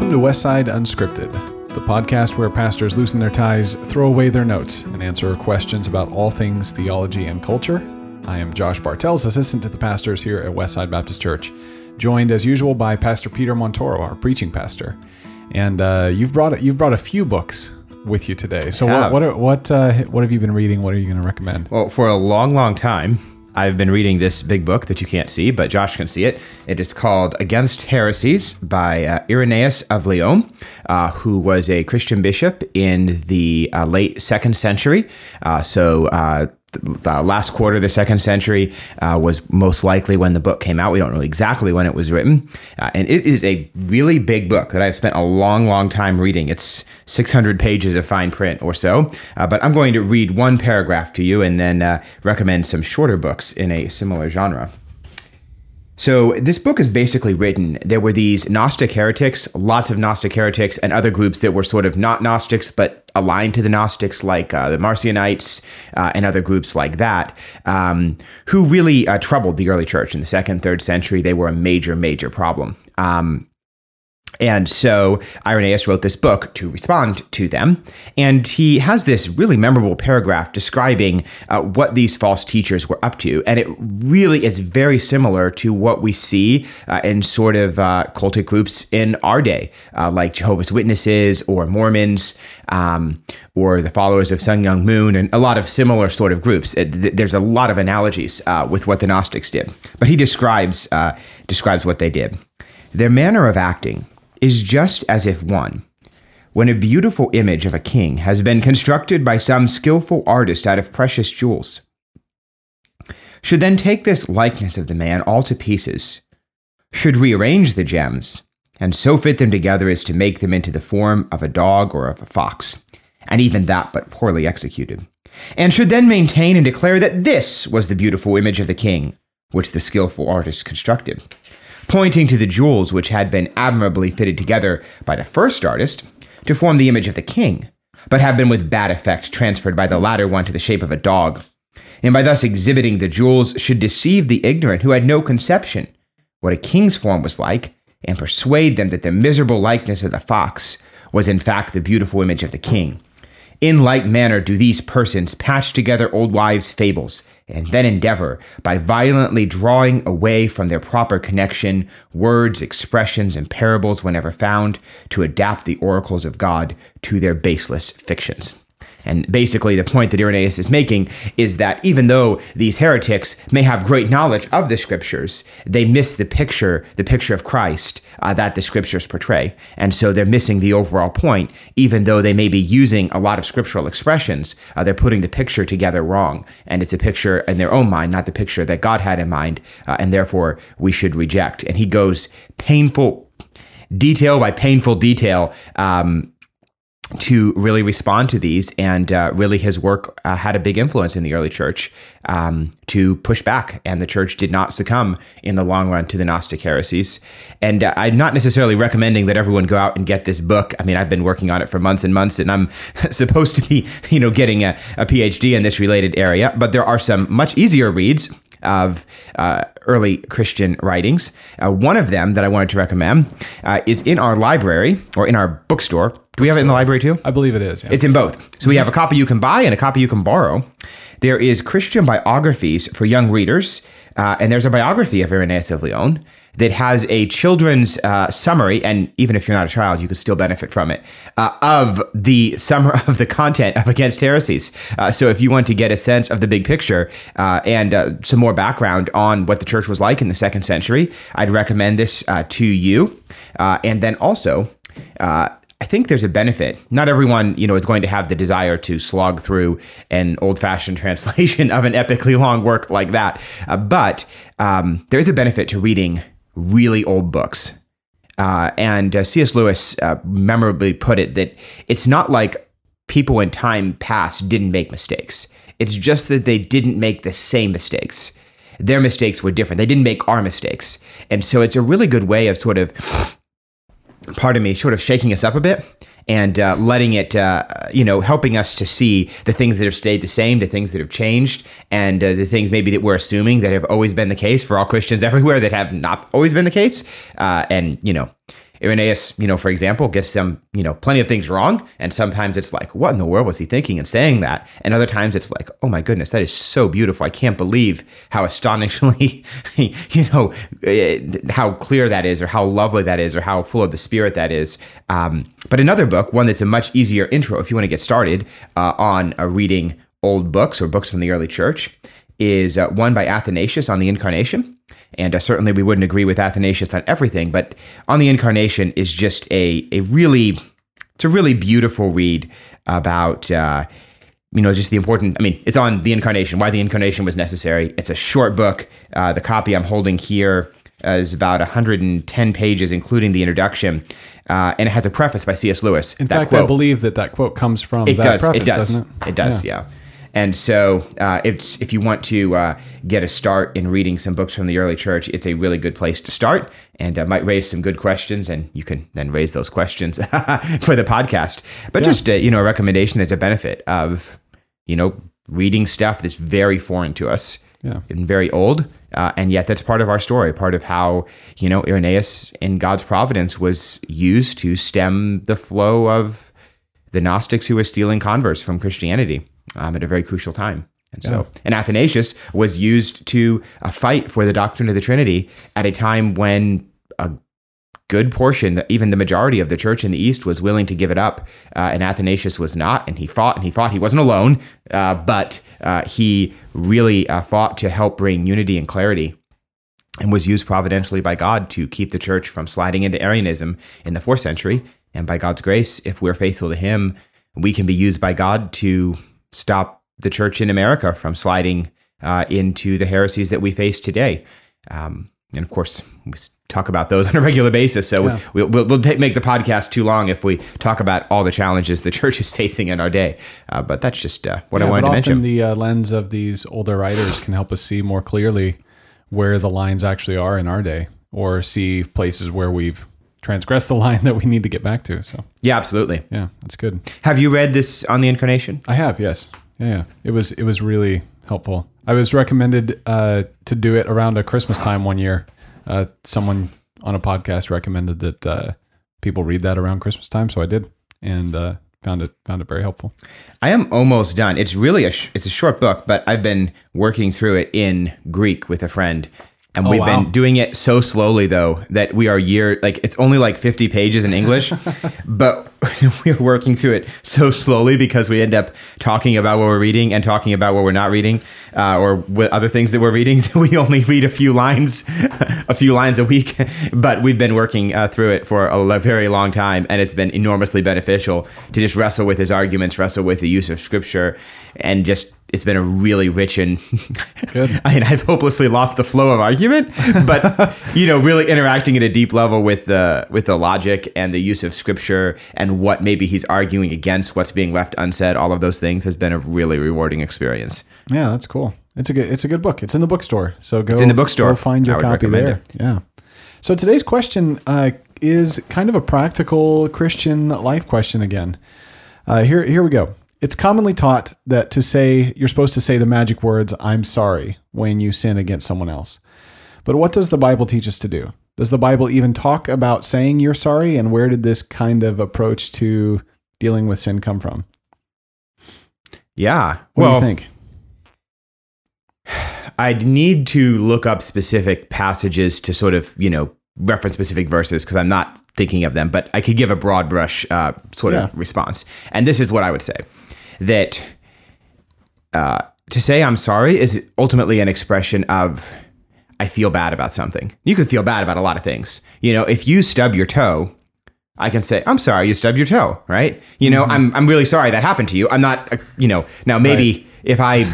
Welcome to Westside Unscripted, the podcast where pastors loosen their ties, throw away their notes, and answer questions about all things theology and culture. I am Josh Bartels, assistant to the pastors here at Westside Baptist Church, joined as usual by Pastor Peter Montoro, our preaching pastor. And uh, you've brought you've brought a few books with you today. So what what are, what, uh, what have you been reading? What are you going to recommend? Well, for a long, long time, I've been reading this big book that you can't see, but Josh can see it. It is called Against Heresies by uh, Irenaeus of Lyon, uh, who was a Christian bishop in the uh, late second century. Uh, so, uh, the last quarter of the second century uh, was most likely when the book came out. We don't know exactly when it was written. Uh, and it is a really big book that I've spent a long, long time reading. It's 600 pages of fine print or so. Uh, but I'm going to read one paragraph to you and then uh, recommend some shorter books in a similar genre. So this book is basically written. There were these Gnostic heretics, lots of Gnostic heretics, and other groups that were sort of not Gnostics but aligned to the Gnostics, like uh, the Marcionites uh, and other groups like that, um, who really uh, troubled the early church in the second, third century. They were a major, major problem. Um, and so Irenaeus wrote this book to respond to them. And he has this really memorable paragraph describing uh, what these false teachers were up to. And it really is very similar to what we see uh, in sort of uh, cultic groups in our day, uh, like Jehovah's Witnesses or Mormons. Um, or the followers of Sun Myung Moon, and a lot of similar sort of groups. There's a lot of analogies uh, with what the Gnostics did, but he describes uh, describes what they did. Their manner of acting is just as if one, when a beautiful image of a king has been constructed by some skillful artist out of precious jewels, should then take this likeness of the man all to pieces, should rearrange the gems, and so fit them together as to make them into the form of a dog or of a fox, and even that but poorly executed, and should then maintain and declare that this was the beautiful image of the king, which the skillful artist constructed pointing to the jewels which had been admirably fitted together by the first artist to form the image of the king, but have been with bad effect transferred by the latter one to the shape of a dog, and by thus exhibiting the jewels should deceive the ignorant who had no conception what a king's form was like, and persuade them that the miserable likeness of the fox was in fact the beautiful image of the king. In like manner do these persons patch together old wives' fables, and then endeavor, by violently drawing away from their proper connection words, expressions, and parables whenever found, to adapt the oracles of God to their baseless fictions. And basically, the point that Irenaeus is making is that even though these heretics may have great knowledge of the scriptures, they miss the picture, the picture of Christ uh, that the scriptures portray. And so they're missing the overall point, even though they may be using a lot of scriptural expressions, uh, they're putting the picture together wrong. And it's a picture in their own mind, not the picture that God had in mind. Uh, and therefore, we should reject. And he goes painful detail by painful detail. Um, to really respond to these. And uh, really, his work uh, had a big influence in the early church um, to push back. And the church did not succumb in the long run to the Gnostic heresies. And uh, I'm not necessarily recommending that everyone go out and get this book. I mean, I've been working on it for months and months, and I'm supposed to be, you know, getting a, a PhD in this related area. But there are some much easier reads of uh, early Christian writings. Uh, one of them that I wanted to recommend uh, is in our library or in our bookstore. Do we have it in the library too? I believe it is. Yeah. It's in both. So we have a copy you can buy and a copy you can borrow. There is Christian biographies for young readers, uh, and there's a biography of Irenaeus of Lyon that has a children's uh, summary, and even if you're not a child, you could still benefit from it, uh, of the summer of the content of Against Heresies. Uh, so if you want to get a sense of the big picture uh, and uh, some more background on what the church was like in the second century, I'd recommend this uh, to you. and then also, I think there's a benefit. Not everyone, you know, is going to have the desire to slog through an old-fashioned translation of an epically long work like that. But um, there is a benefit to reading really old books. Uh, and uh, C.S. Lewis uh, memorably put it that it's not like people in time past didn't make mistakes. It's just that they didn't make the same mistakes. Their mistakes were different. They didn't make our mistakes. And so it's a really good way of sort of pardon me, sort of shaking us up a bit and uh, letting it, uh, you know, helping us to see the things that have stayed the same, the things that have changed, and uh, the things maybe that we're assuming that have always been the case for all Christians everywhere that have not always been the case. Uh, and, you know, Irenaeus, you know, for example, gets some, you know, plenty of things wrong. And sometimes it's like, what in the world was he thinking and saying that? And other times it's like, oh my goodness, that is so beautiful. I can't believe how astonishingly, you know, eh, how clear that is, or how lovely that is, or how full of the spirit that is. Um, but another book, one that's a much easier intro if you want to get started uh, on uh, reading old books or books from the early church, is uh, one by Athanasius on the Incarnation. And uh, certainly we wouldn't agree with Athanasius on everything, but on the Incarnation is just a, a really, it's a really beautiful read about, uh, you know, just the important, I mean, it's on the Incarnation, why the Incarnation was necessary. It's a short book. Uh, the copy I'm holding here is about 110 pages, including the introduction. Uh, and it has a preface by C.S. Lewis. In fact, I believe that that quote comes from it that does, preface, it does. doesn't it? It does, yeah. And so, uh, it's if you want to uh, get a start in reading some books from the early church, it's a really good place to start, and uh, might raise some good questions, and you can then raise those questions for the podcast. But Yeah. just uh, you know, a recommendation that's a benefit of you know reading stuff that's very foreign to us Yeah. and very old, uh, and yet that's part of our story, part of how you know Irenaeus in God's providence was used to stem the flow of the Gnostics who were stealing converts from Christianity um, at a very crucial time. And so, and Athanasius was used to uh, fight for the doctrine of the Trinity at a time when a good portion, even the majority of the church in the East, was willing to give it up, uh, and Athanasius was not. And he fought, and he fought. He wasn't alone, uh, but uh, he really uh, fought to help bring unity and clarity and was used providentially by God to keep the church from sliding into Arianism in the fourth century. And by God's grace, if we're faithful to Him, we can be used by God to stop the church in America from sliding uh, into the heresies that we face today. Um, and of course, we talk about those on a regular basis. So Yeah. we, we'll, we'll take, make the podcast too long if we talk about all the challenges the church is facing in our day. Uh, but that's just uh, what I Yeah, wanted but to often mention. the uh, lens of these older writers can help us see more clearly where the lines actually are in our day, or see places where we've transgressed the line that we need to get back to. So yeah, absolutely. yeah, that's good. Have you read this on the Incarnation? I have, yes, yeah, yeah. It was it was really helpful. I was recommended uh, to do it around a Christmas time one year. Uh, someone on a podcast recommended that uh, people read that around Christmas time, so I did, and uh, found it found it very helpful. I am almost done. It's really a sh- it's a short book, but I've been working through it in Greek with a friend. And we've Oh, wow. been doing it so slowly though that we are year like it's only like 50 pages in English, but we're working through it so slowly because we end up talking about what we're reading and talking about what we're not reading, uh, or what other things that we're reading. we only read a few lines, a few lines a week, but we've been working uh, through it for a very long time, and it's been enormously beneficial to just wrestle with his arguments, wrestle with the use of scripture, and just it's been a really rich and Good. I mean, I've hopelessly lost the flow of argument, but you know, really interacting at a deep level with the with the logic and the use of scripture and what maybe he's arguing against, what's being left unsaid, all of those things has been a really rewarding experience. Yeah, that's cool. It's a good it's a good book. It's in the bookstore. So go in the bookstore. Go find your copy there. Yeah. So today's question uh, is kind of a practical Christian life question again. Uh, here here we go. It's commonly taught that to say you're supposed to say the magic words "I'm sorry" when you sin against someone else. But what does the Bible teach us to do? Does the Bible even talk about saying you're sorry? And where did this kind of approach to dealing with sin come from? Yeah. What well, do you think? I'd need to look up specific passages to sort of, you know, reference specific verses because I'm not thinking of them, but I could give a broad brush uh, sort Yeah. of response. And this is what I would say that uh, to say I'm sorry is ultimately an expression of I feel bad about something. You could feel bad about a lot of things. You know, if you stub your toe, I can say, I'm sorry you stubbed your toe, right? You know, I'm, I'm really sorry that happened to you. I'm not, uh, you know, now maybe if I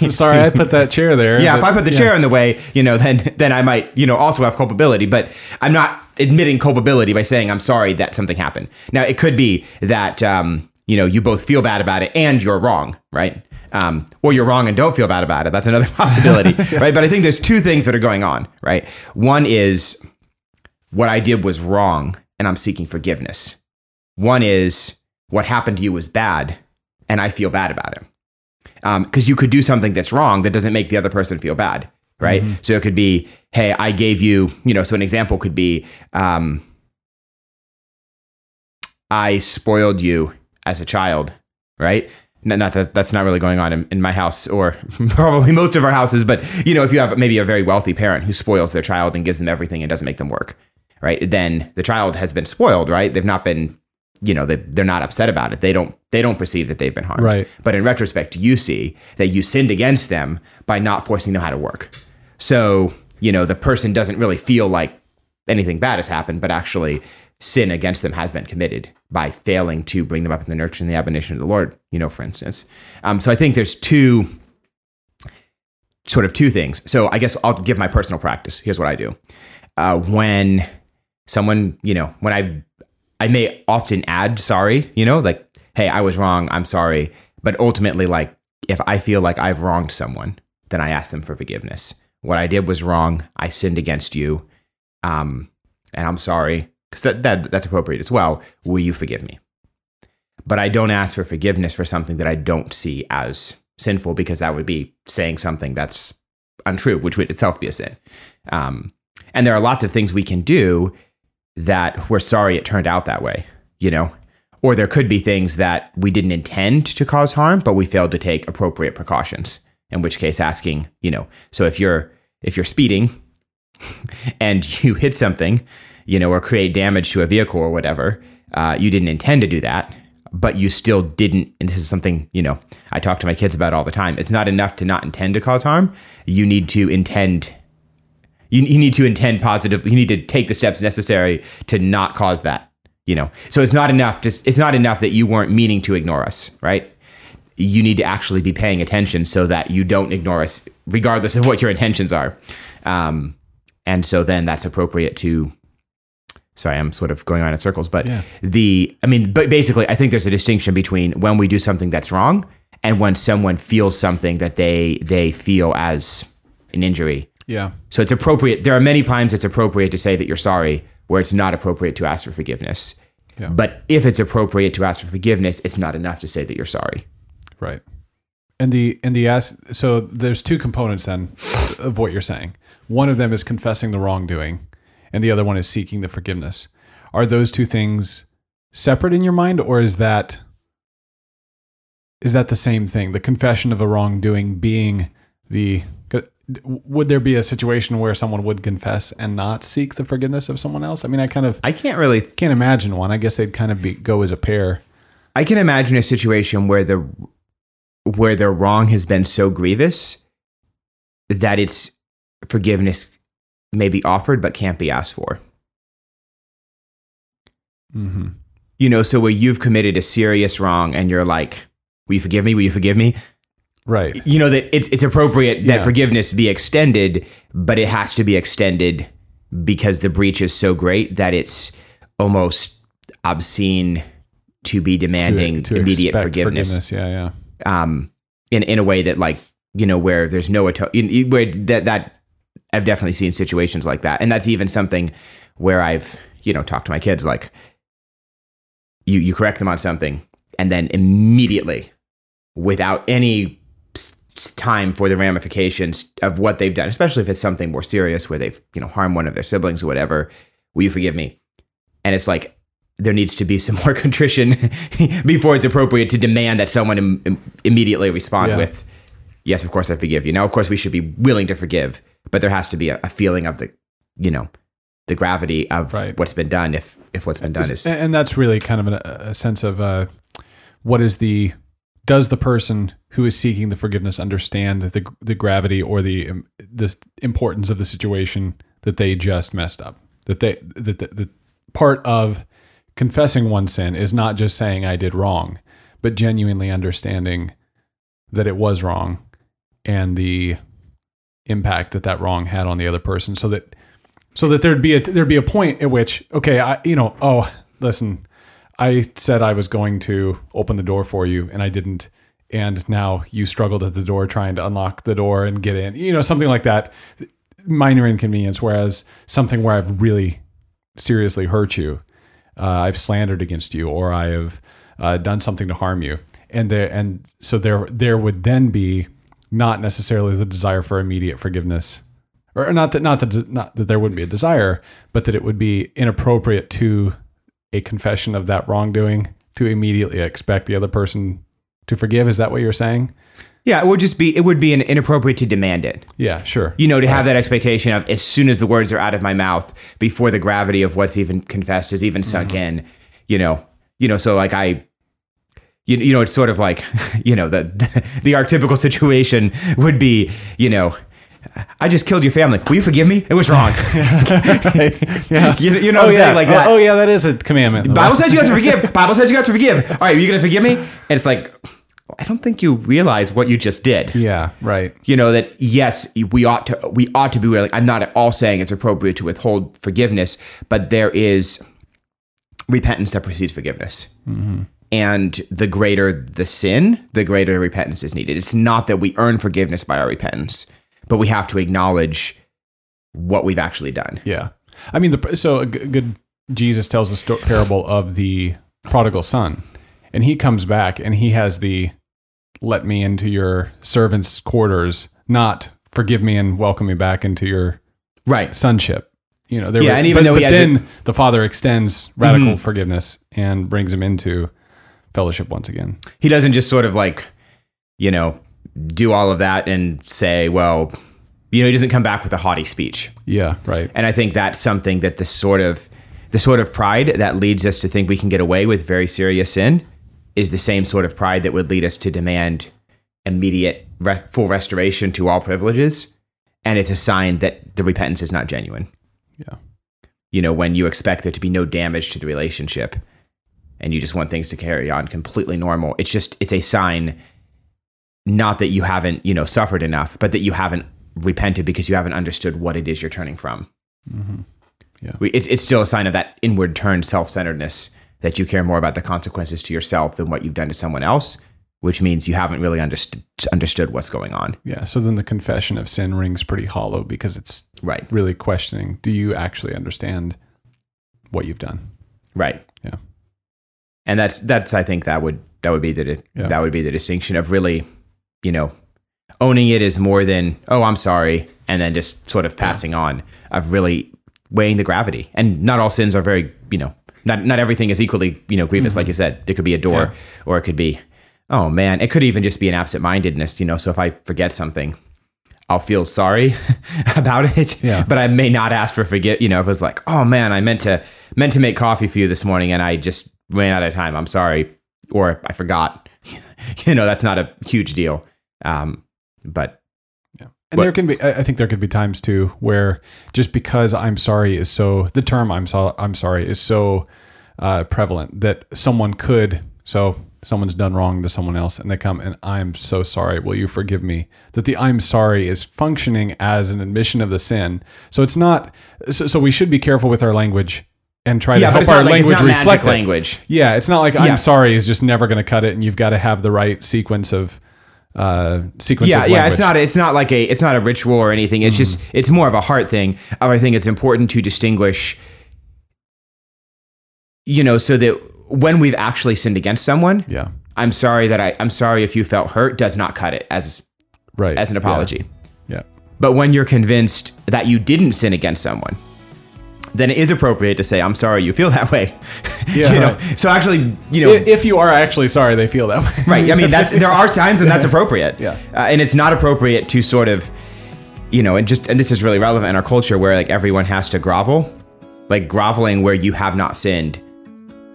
I'm sorry I put that chair there. yeah, if I put the yeah. chair in the way, you know, then then I might, you know, also have culpability. But I'm not admitting culpability by saying I'm sorry that something happened. Now it could be that um, you know you both feel bad about it and you're wrong, right? Um, or you're wrong and don't feel bad about it. That's another possibility, right? But I think there's two things that are going on, right? One is what I did was wrong and I'm seeking forgiveness. One is what happened to you was bad and I feel bad about it because you could do something that's wrong that doesn't make the other person feel bad. right? So it could be, hey, I gave you, you know, so an example could be, um, I spoiled you as a child, right? Not, that that's not really going on in, in my house or probably most of our houses, but you know, if you have maybe a very wealthy parent who spoils their child and gives them everything and doesn't make them work, right? Then the child has been spoiled, right? They've not been, you know, they, they're not upset about it. They don't they don't perceive that they've been harmed. Right. But in retrospect, you see that you sinned against them by not forcing them how to work. So, you know, the person doesn't really feel like anything bad has happened, but actually sin against them has been committed by failing to bring them up in the nurture and the admonition of the Lord, you know, for instance. Um, so I think there's two sort of two things. So I guess I'll give my personal practice. Here's what I do. Uh, when someone, you know, when I I may often add sorry, you know, like, hey, I was wrong, I'm sorry. But ultimately, like, if I feel like I've wronged someone, then I ask them for forgiveness. What I did was wrong. I sinned against you. Um, and I'm sorry. Because that, that that's appropriate as well. Will you forgive me? But I don't ask for forgiveness for something that I don't see as sinful because that would be saying something that's untrue, which would itself be a sin. Um, and there are lots of things we can do that we're sorry it turned out that way, you know? Or there could be things that we didn't intend to cause harm, but we failed to take appropriate precautions. In which case, asking, you know, so if you're if you're speeding and you hit something, you know, or create damage to a vehicle or whatever, uh, you didn't intend to do that, but you still didn't. And this is something, you know, I talk to my kids about all the time. It's not enough to not intend to cause harm. You need to intend. You, you need to intend positive. You need to take the steps necessary to not cause that. You know, so it's not enough. Just it's not enough that you weren't meaning to ignore us, right? You need to actually be paying attention so that you don't ignore us, regardless of what your intentions are. Um, and so then that's appropriate to sorry i'm sort of going around in circles but Yeah. the i mean but basically i think there's a distinction between when we do something that's wrong and when someone feels something that they they feel as an injury Yeah. so it's appropriate there are many times it's appropriate to say that you're sorry where it's not appropriate to ask for forgiveness Yeah. but if it's appropriate to ask for forgiveness it's not enough to say that you're sorry Right. And the and the ask so there's two components then of what you're saying. One of them is confessing the wrongdoing, and the other one is seeking the forgiveness. Are those two things separate in your mind, or is that is that the same thing? The confession of a wrongdoing being the would there be a situation where someone would confess and not seek the forgiveness of someone else? I mean, I kind of i can't really can't imagine one. I guess they'd kind of be go as a pair. I can imagine a situation where the where the wrong has been so grievous that it's forgiveness may be offered but can't be asked for. Mm-hmm. You know, so where you've committed a serious wrong and you're like, "Will you forgive me? Will you forgive me?" Right. You know that it's it's appropriate Yeah. that forgiveness be extended, but it has to be extended because the breach is so great that it's almost obscene to be demanding immediate expect forgiveness. Yeah, yeah. um, in in a way that like you know where there's no ato- in- where that that I've definitely seen situations like that, and that's even something where I've you know talked to my kids like you you correct them on something and then immediately without any time for the ramifications of what they've done, especially if it's something more serious where they've you know harmed one of their siblings or whatever. Will you forgive me? And it's like there needs to be some more contrition before it's appropriate to demand that someone im- immediately respond Yeah. with, "Yes, of course I forgive you." Now, of course, we should be willing to forgive, but there has to be a, a feeling of the, you know, the gravity of Right. what's been done. If if what's been done is and, that's really kind of an, a sense of uh, what is the does the person who is seeking the forgiveness understand the the gravity or the um, the importance of the situation that they just messed up that they that the, the part of confessing one sin is not just saying I did wrong but genuinely understanding that it was wrong and the impact that that wrong had on the other person. So that so that there'd be a there'd be a point at which okay I you know oh listen I said I was going to open the door for you and I didn't. And now you struggled at the door trying to unlock the door and get in you know something like that. Minor inconvenience whereas something where I've really seriously hurt you uh, I've slandered against you or I have uh, done something to harm you. And there and so there there would then be not necessarily the desire for immediate forgiveness or not that not that not that there wouldn't be a desire, but that it would be inappropriate to a confession of that wrongdoing to immediately expect the other person to forgive. Is that what you're saying? Yeah, it would just be it would be an inappropriate to demand it. Yeah, sure. You know, to have that expectation of as soon as the words are out of my mouth, before the gravity of what's even confessed is even sunk mm-hmm. in, you know, you know, so like I you, you know, it's sort of like, you know, the the archetypical situation would be, you know, I just killed your family. Will you forgive me? It was wrong. yeah. You, you know oh, what I'm oh, yeah. saying? Like that. Oh, yeah, that is a commandment. Bible says you have to forgive. Bible says you have to forgive. All right, are you going to forgive me? And it's like, I don't think you realize what you just did. Yeah, right. You know that yes, we ought to we ought to be like I'm not at all saying it's appropriate to withhold forgiveness, but there is repentance that precedes forgiveness. Mm-hmm. And the greater the sin, the greater repentance is needed. It's not that we earn forgiveness by our repentance, but we have to acknowledge what we've actually done. Yeah. I mean, the, so a good Jesus tells the sto- parable of the prodigal son, and he comes back and he has the let me into your servant's quarters, not forgive me and welcome me back into your Right. sonship. You know, there Yeah, were- and even but, though he but then the father extends radical Mhm. forgiveness and brings him into fellowship once again. He doesn't just sort of like, you know, do all of that and say, well, you know, he doesn't come back with a haughty speech. Yeah, right. And I think that's something that the sort of the sort of pride that leads us to think we can get away with very serious sin is the same sort of pride that would lead us to demand immediate re- full restoration to all privileges. And it's a sign that the repentance is not genuine. Yeah. You know, when you expect there to be no damage to the relationship and you just want things to carry on completely normal, it's just it's a sign not that you haven't, you know, suffered enough, but that you haven't repented because you haven't understood what it is you're turning from. hmm We- It's, it's still a sign of that inward turned self centeredness that you care more about the consequences to yourself than what you've done to someone else, which means you haven't really understood understood what's going on. Yeah. So then the confession of sin rings pretty hollow because it's Right. really questioning do you actually understand what you've done? Right. Yeah. And that's that's I think that would that would be the Yeah. that would be the distinction of really, you know, owning it is more than oh I'm sorry and then just sort of passing on of really weighing the gravity. And not all sins are very you know not not everything is equally you know grievous like you said. There could be a door Mm-hmm. Yeah. or it could be oh man it could even just be an absent mindedness you know so if I forget something. I'll feel sorry about it, Yeah. but I may not ask for forget. You know, if it's like, oh man, I meant to meant to make coffee for you this morning and I just ran out of time. I'm sorry, or I forgot. you know, that's not a huge deal. Um, but Yeah. And What- there can be, I I think there could be times too where just because I'm sorry is so, the term I'm, so, I'm sorry is so uh, prevalent that someone could, so someone's done wrong to someone else and they come and I'm so sorry. Will you forgive me? That the I'm sorry is functioning as an admission of the sin. So it's not, so, so we should be careful with our language and try yeah, to help our like language reflect language. Yeah, it's not like Yeah. I'm sorry is just never going to cut it, and you've got to have the right sequence of uh, sequence. Yeah, of yeah. Yeah, it's not. It's not like a. It's not a ritual or anything. It's just. It's more of a heart thing. I think it's important to distinguish. You know, so that when we've actually sinned against someone, Yeah, I'm sorry that I. I'm sorry if you felt hurt. Does not cut it as right. as an Yeah. apology. Yeah. But when you're convinced that you didn't sin against someone, then it is appropriate to say, "I'm sorry you feel that way." Yeah, you know. right. So actually, you know, If you are actually sorry, they feel that way. right? I mean, that's there are times when that's appropriate. Yeah. Uh, and it's not appropriate to sort of, you know, and just and this is really relevant in our culture where like everyone has to grovel, like groveling where you have not sinned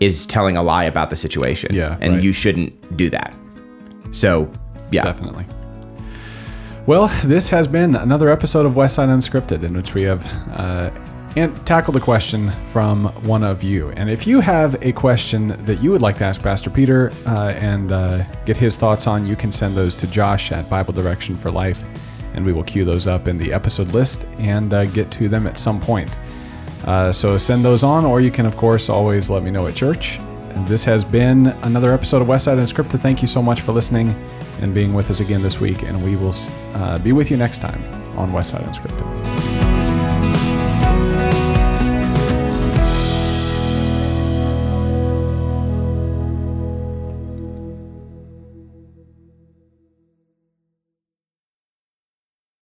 is telling a lie about the situation. Yeah, And right. you shouldn't do that. So yeah. Definitely. Well, this has been another episode of Westside Unscripted, in which we have uh, and tackle the question from one of you. And if you have a question that you would like to ask Pastor Peter uh, and uh, get his thoughts on, you can send those to Josh at Bible Direction for Life, and we will queue those up in the episode list and uh, get to them at some point. Uh, so send those on, or you can, of course, always let me know at church. And this has been another episode of Westside Unscripted. Thank you so much for listening and being with us again this week, and we will uh, be with you next time on Westside Unscripted.